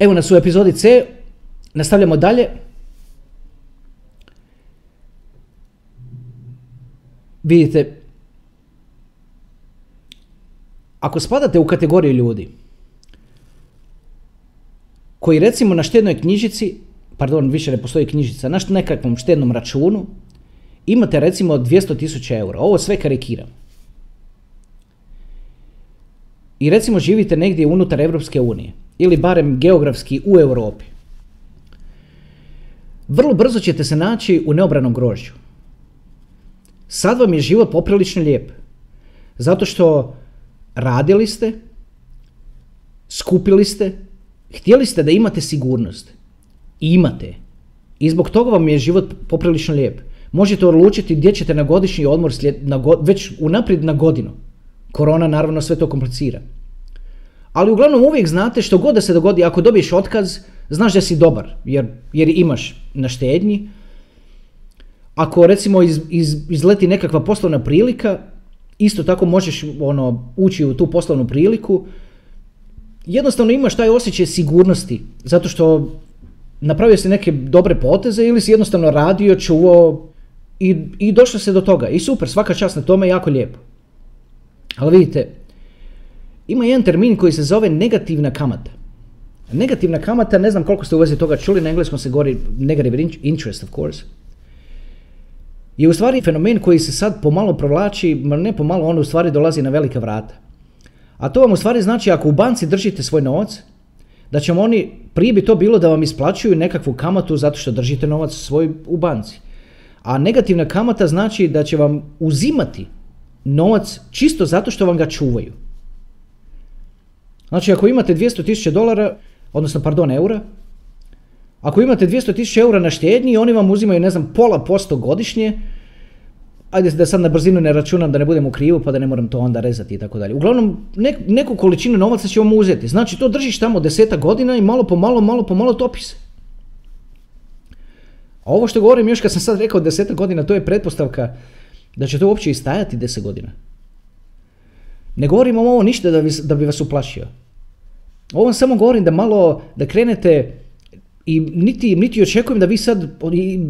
Evo nas u epizodi C, nastavljamo dalje. Vidite, ako spadate u kategoriju ljudi koji recimo na štednoj knjižici, pardon, više ne postoji knjižica, na nekakvom štednom računu imate recimo 200.000 eura. Ovo sve karikiram. I recimo živite negdje unutar Europske unije ili barem geografski u Europi. Vrlo brzo ćete se naći u neobranom grožđu. Sad vam je život poprilično lijep. Zato što radili ste, skupili ste, htjeli ste da imate sigurnost. I imate. I zbog toga vam je život poprilično lijep. Možete odlučiti gdje ćete na godišnji odmor slijed, na već unaprijed na godinu. Korona naravno sve to komplicira. Ali uglavnom uvijek znate što god da se dogodi, ako dobiješ otkaz, znaš da si dobar, jer, jer imaš na štednji. Ako recimo iz, iz, izleti nekakva poslovna prilika, isto tako možeš ono, ući u tu poslovnu priliku. Jednostavno imaš taj osjećaj sigurnosti, zato što napravio si neke dobre poteze ili si jednostavno radio, čuvao i, i došlo se do toga. I super, svaka čast na tome, jako lijepo. Ali vidite, ima jedan termin koji se zove negativna kamata. Negativna kamata, ne znam koliko ste u vezi toga čuli, na engleskom se govori negative interest, of course, je u stvari fenomen koji se sad pomalo provlači, ne pomalo, on u stvari dolazi na velika vrata. A to vam u stvari znači ako u banci držite svoj novac, da će oni, prije bi to bilo da vam isplaćuju nekakvu kamatu zato što držite novac svoj u banci. A negativna kamata znači da će vam uzimati novac čisto zato što vam ga čuvaju. Znači ako imate 200.000 dolara, odnosno pardon eura, ako imate 200.000 eura na štednji, oni vam uzimaju, ne znam, pola posto godišnje, ajde da sad na brzinu ne računam da ne budem u krivu pa da ne moram to onda rezati i tako dalje. Uglavnom, neku količinu novaca će vam uzeti. Znači to držiš tamo deseta godina i malo po malo, malo po malo topi se. A ovo što govorim još kad sam sad rekao deseta godina, to je pretpostavka da će to uopće istajati deset godina. Ne govorim vam ovo ništa da bi, da bi vas uplašio. Ovo vam samo govorim da malo, da krenete i niti, niti očekujem da vi sad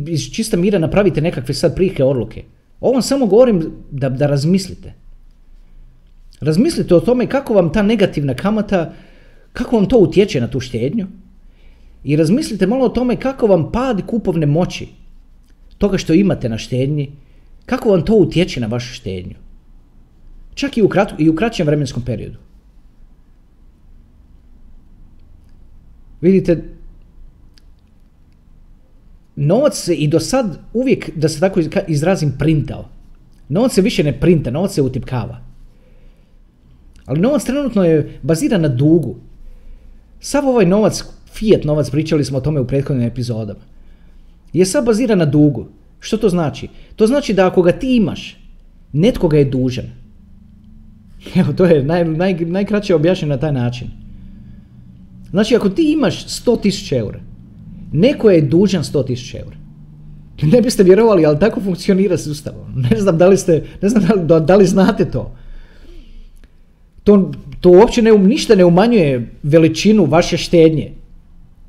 iz čista mira napravite nekakve sad prike odluke. Ovo vam samo govorim da, da razmislite. Razmislite o tome kako vam ta negativna kamata, kako vam to utječe na tu štednju i razmislite malo o tome kako vam pad kupovne moći toga što imate na štednji, kako vam to utječe na vašu štednju. Čak i u, i u kraćem vremenskom periodu. Vidite, novac se i do sad uvijek, da se tako izrazim, printao. Novac se više ne printa, novac se utipkava. Ali novac trenutno je baziran na dugu. Sav ovaj novac, fiat novac, pričali smo o tome u prethodnim epizodama, je sad baziran na dugu. Što to znači? To znači da ako ga ti imaš, netko ga je dužan. Evo, to je naj, naj, najkraće objašnjeno na taj način. Znači, ako ti imaš 100.000 eura, neko je dužan 100.000 eura. Ne biste vjerovali, ali tako funkcionira sustav. Ne znam da li ste, ne znam da, da li znate to. To, to uopće ne, um, ništa ne umanjuje veličinu vaše štednje.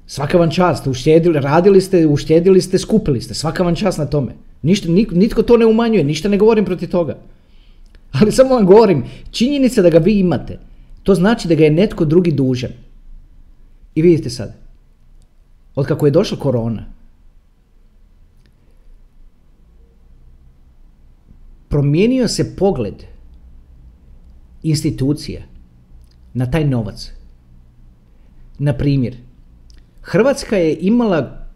Svaka vam čast, uštedili, radili ste, uštedili ste, skupili ste, svaka vam čast na tome. Ništa, nitko to ne umanjuje, ništa ne govorim protiv toga. Ali samo vam govorim, činjenica da ga vi imate, to znači da ga je netko drugi dužan. I vidite sad, od kako je došla korona, promijenio se pogled institucija na taj novac. Na primjer, Hrvatska je imala,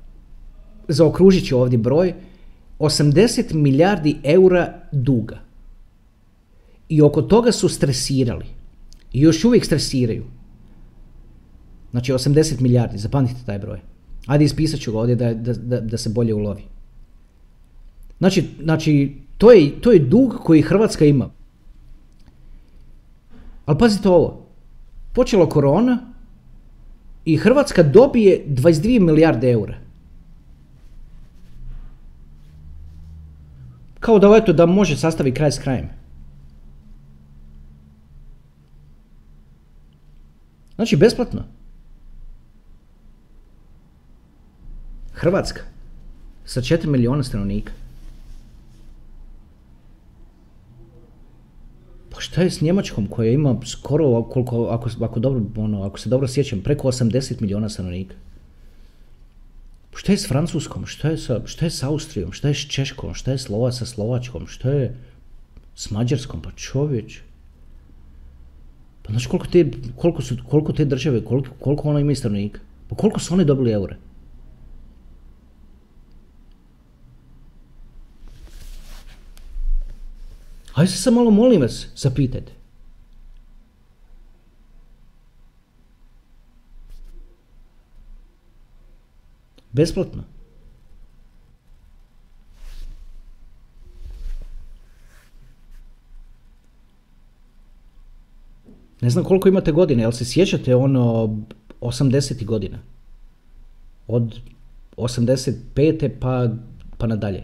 zaokružit ću ovdje broj, 80 milijardi eura duga. I oko toga su stresirali. I još uvijek stresiraju. Znači 80 milijardi, zapamtite taj broj. Ajde ispisat ću ga ovdje da, da, da se bolje ulovi. Znači, znači to, je, to je dug koji Hrvatska ima. Ali pazite ovo. Počelo korona i Hrvatska dobije 22 milijarde eura. Kao da eto da može sastaviti kraj s krajem. Znači besplatno. Hrvatska sa 4 milijuna stanovnika. Pa šta je s Njemačkom koja ima skoro, koliko, ako, ako, dobro, ono, ako se dobro sjećam, preko 80 milijuna stanovnika? Šta je s Francuskom? Šta je sa, šta je s Austrijom? Šta je s Češkom? Šta je Slova sa Slovačkom? Šta je s Mađarskom? Pa čovječ. Pa znaš koliko te, koliko su, koliko te države, koliko, koliko ona ima stanovnika? Pa koliko su oni dobili eure? Hajde se samo malo molim vas zapitajte. Besplatno. Ne znam koliko imate godine, jel se sjećate ono 80. godina? Od 85. pa, pa nadalje.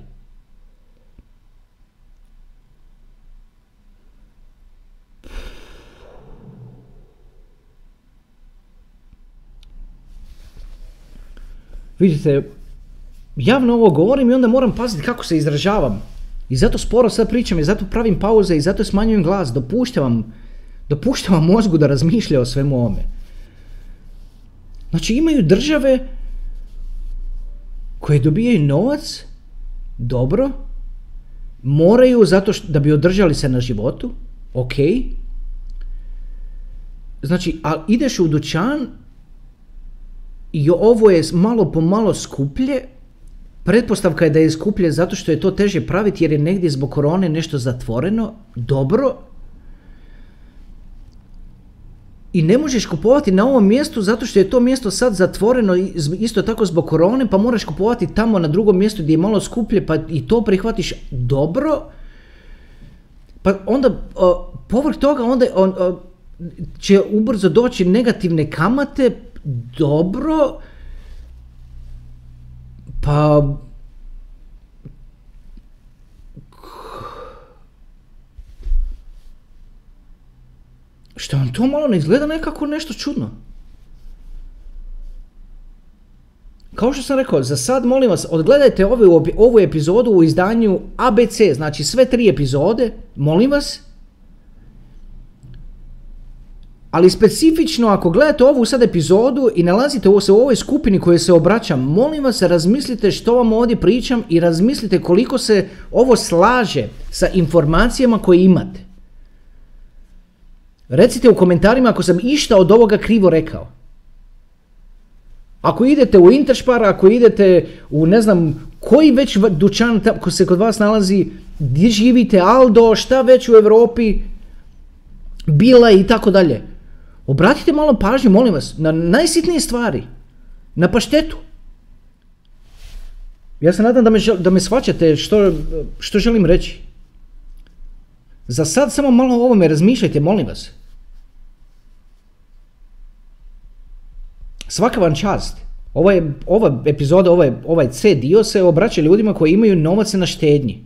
Vidite, javno ovo govorim i onda moram paziti kako se izražavam. I zato sporo sad pričam i zato pravim pauze i zato smanjujem glas. Dopuštavam, dopuštavam mozgu da razmišlja o svemu ovome. Znači imaju države koje dobijaju novac, dobro, moraju zato što, da bi održali se na životu, ok. Znači, a ideš u dućan i ovo je malo po malo skuplje, pretpostavka je da je skuplje zato što je to teže praviti jer je negdje zbog korone nešto zatvoreno, dobro, i ne možeš kupovati na ovom mjestu zato što je to mjesto sad zatvoreno isto tako zbog korone pa moraš kupovati tamo na drugom mjestu gdje je malo skuplje pa i to prihvatiš dobro. Pa onda povrh toga onda on, će ubrzo doći negativne kamate dobro, pa što vam to malo ne izgleda nekako nešto čudno? Kao što sam rekao, za sad molim vas, odgledajte ovu, ovu epizodu u izdanju ABC, znači sve tri epizode, molim vas, ali specifično ako gledate ovu sad epizodu i nalazite se u ovoj skupini koje se obraćam, molim vas razmislite što vam ovdje pričam i razmislite koliko se ovo slaže sa informacijama koje imate. Recite u komentarima ako sam išta od ovoga krivo rekao. Ako idete u Interspar, ako idete u ne znam koji već dućan ko se kod vas nalazi, gdje živite, Aldo, šta već u Europi, Bila i tako dalje. Obratite malo pažnju, molim vas, na najsitnije stvari. Na paštetu. Ja se nadam da me, da me shvaćate što, što želim reći. Za sad samo malo o ovome razmišljajte, molim vas. Svaka vam čast. Ovaj, ova epizoda, ovaj, ovaj C dio se obraća ljudima koji imaju novac na štednji.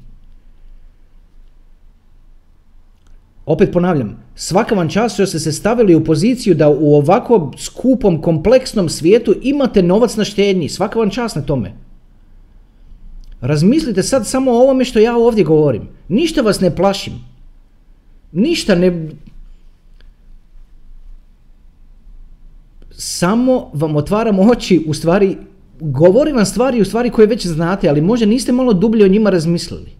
Opet ponavljam, svaka vam čast što ste se stavili u poziciju da u ovako skupom, kompleksnom svijetu imate novac na štednji. Svaka vam čast na tome. Razmislite sad samo o ovome što ja ovdje govorim. Ništa vas ne plašim. Ništa ne... Samo vam otvaram oči, u stvari, govorim vam stvari u stvari koje već znate, ali možda niste malo dublje o njima razmislili.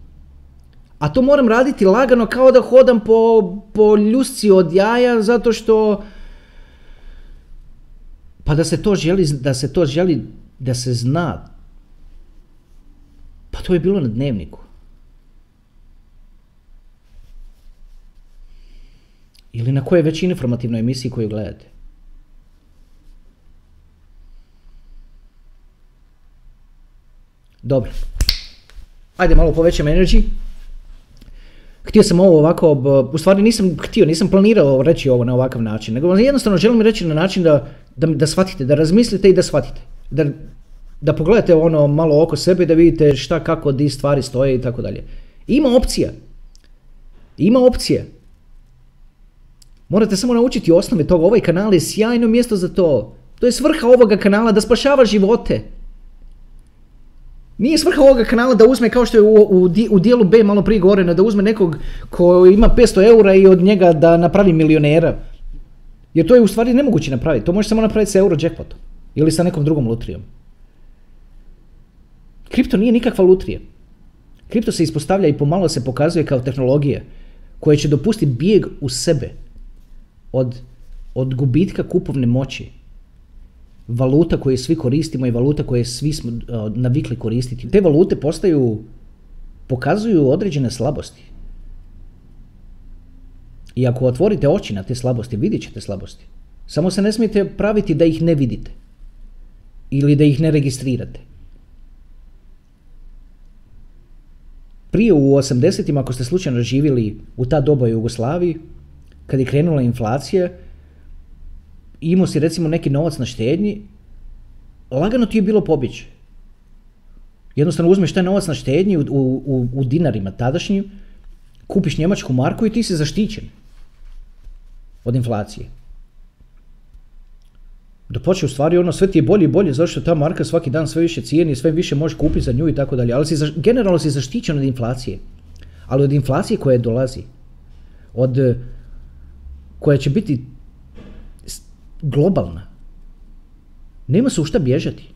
A to moram raditi lagano kao da hodam po, po ljusci od jaja zato što pa da se to želi, da se to želi, da se zna. Pa to je bilo na dnevniku. Ili na kojoj već informativnoj emisiji koju gledate. Dobro. Ajde malo povećam energy htio sam ovo ovako, u stvari nisam htio, nisam planirao reći ovo na ovakav način, nego jednostavno želim reći na način da, da, da shvatite, da razmislite i da shvatite. Da, da pogledate ono malo oko sebe i da vidite šta, kako, di stvari stoje i tako dalje. Ima opcija. Ima opcija. Morate samo naučiti osnove toga. Ovaj kanal je sjajno mjesto za to. To je svrha ovoga kanala, da spašava živote. Nije svrha ovoga kanala da uzme kao što je u, u, u dijelu B malo prije govoreno, da uzme nekog ko ima 500 eura i od njega da napravi milionera. Jer to je u stvari nemoguće napraviti. To može samo napraviti sa Eurojackpotom ili sa nekom drugom lutrijom. Kripto nije nikakva lutrija. Kripto se ispostavlja i pomalo se pokazuje kao tehnologija koja će dopustiti bijeg u sebe od, od gubitka kupovne moći valuta koje svi koristimo i valuta koje svi smo navikli koristiti. Te valute postaju, pokazuju određene slabosti. I ako otvorite oči na te slabosti, vidjet ćete slabosti. Samo se ne smijete praviti da ih ne vidite. Ili da ih ne registrirate. Prije u 80-ima, ako ste slučajno živjeli u ta doba Jugoslaviji, kad je krenula inflacija, imao si recimo neki novac na štednji, lagano ti je bilo pobjeći. Jednostavno uzmeš taj novac na štednji u, u, u dinarima tadašnjim, kupiš njemačku marku i ti si zaštićen od inflacije. Da počne u stvari ono sve ti je bolje i bolje zato što ta marka svaki dan sve više cijeni, sve više možeš kupiti za nju i tako dalje. Ali si, generalno si zaštićen od inflacije. Ali od inflacije koja dolazi, od koja će biti globalna. Nema se u šta bježati.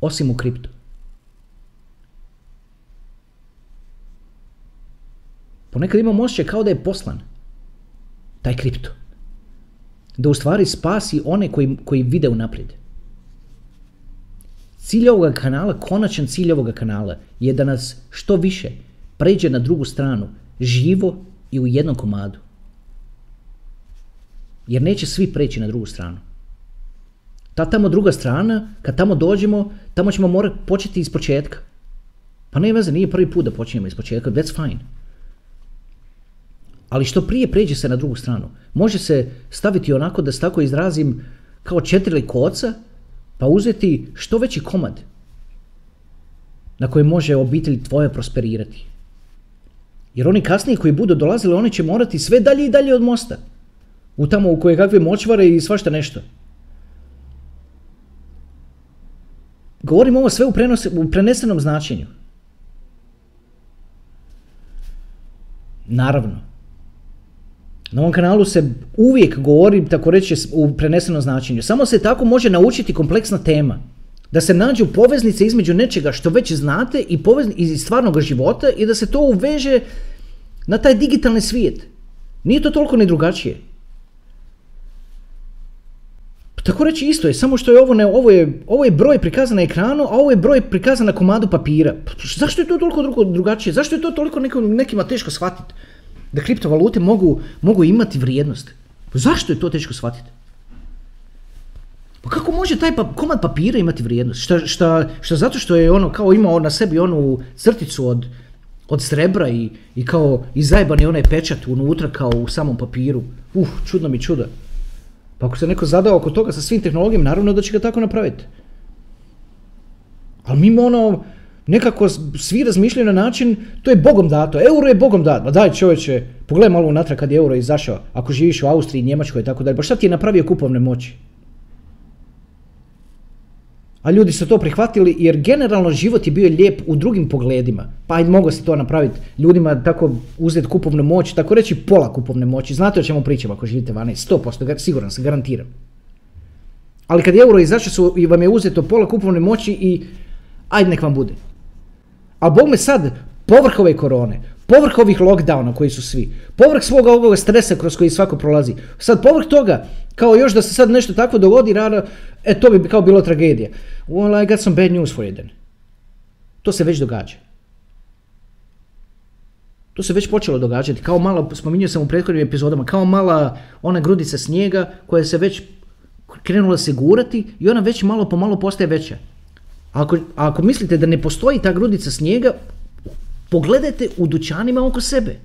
Osim u kriptu. Ponekad imam osjećaj kao da je poslan taj kripto. Da u stvari spasi one koji, koji vide unaprijed. Cilj ovoga kanala, konačan cilj ovoga kanala je da nas što više pređe na drugu stranu, živo i u jednom komadu. Jer neće svi preći na drugu stranu. Ta tamo druga strana, kad tamo dođemo, tamo ćemo morati početi iz početka. Pa ne veze, nije prvi put da počinjemo iz početka, that's fine. Ali što prije pređe se na drugu stranu. Može se staviti onako da se tako izrazim kao četiri koca, pa uzeti što veći komad na kojem može obitelj tvoje prosperirati. Jer oni kasniji koji budu dolazili, oni će morati sve dalje i dalje od mosta. U tamo u koje kakve močvare i svašta nešto. Govorim ovo sve u, u prenesenom značenju. Naravno. Na ovom kanalu se uvijek govori, tako reći, u prenesenom značenju. Samo se tako može naučiti kompleksna tema. Da se nađu poveznice između nečega što već znate i iz stvarnog života i da se to uveže na taj digitalni svijet. Nije to toliko ni drugačije. Tako reći isto je, samo što je ovo, ne, ovo, je, ovo je broj prikazan na ekranu, a ovo je broj prikazan na komadu papira. Zašto je to toliko drugačije? Zašto je to toliko nekima teško shvatiti? Da kriptovalute mogu, mogu imati vrijednost. Zašto je to teško shvatiti? Pa kako može taj pa, komad papira imati vrijednost? Šta, šta, šta zato što je ono kao imao na sebi onu crticu od, od srebra i, i kao i zajebani onaj pečat unutra kao u samom papiru. Uh, čudno mi čuda. Pa ako se neko zadao oko toga sa svim tehnologijama, naravno da će ga tako napraviti. Ali mi ono, nekako svi razmišljaju na način, to je bogom dato, euro je bogom dato. Ma daj čovječe, pogledaj malo unatrag kad je euro izašao, ako živiš u Austriji, Njemačkoj i tako dalje, pa šta ti je napravio kupovne moći? A ljudi su to prihvatili jer generalno život je bio lijep u drugim pogledima. Pa ajde mogo se to napraviti ljudima tako uzeti kupovnu moć, tako reći pola kupovne moći. Znate o čemu pričam ako živite vani, 100%, siguran se, garantiram. Ali kad je euro izašao su i vam je uzeto pola kupovne moći i ajde nek vam bude. A bog me sad, povrh ove korone, povrh ovih lockdowna koji su svi, povrh svoga ovoga stresa kroz koji svako prolazi, sad povrh toga, kao još da se sad nešto tako dogodi, rano, e to bi kao bilo tragedija. Well, I got some bad news for you then. To se već događa. To se već počelo događati, kao mala, spominjao sam u prethodnim epizodama, kao mala ona grudica snijega koja se već krenula se gurati i ona već malo po malo postaje veća. Ako, ako mislite da ne postoji ta grudica snijega, pogledajte u dućanima oko sebe.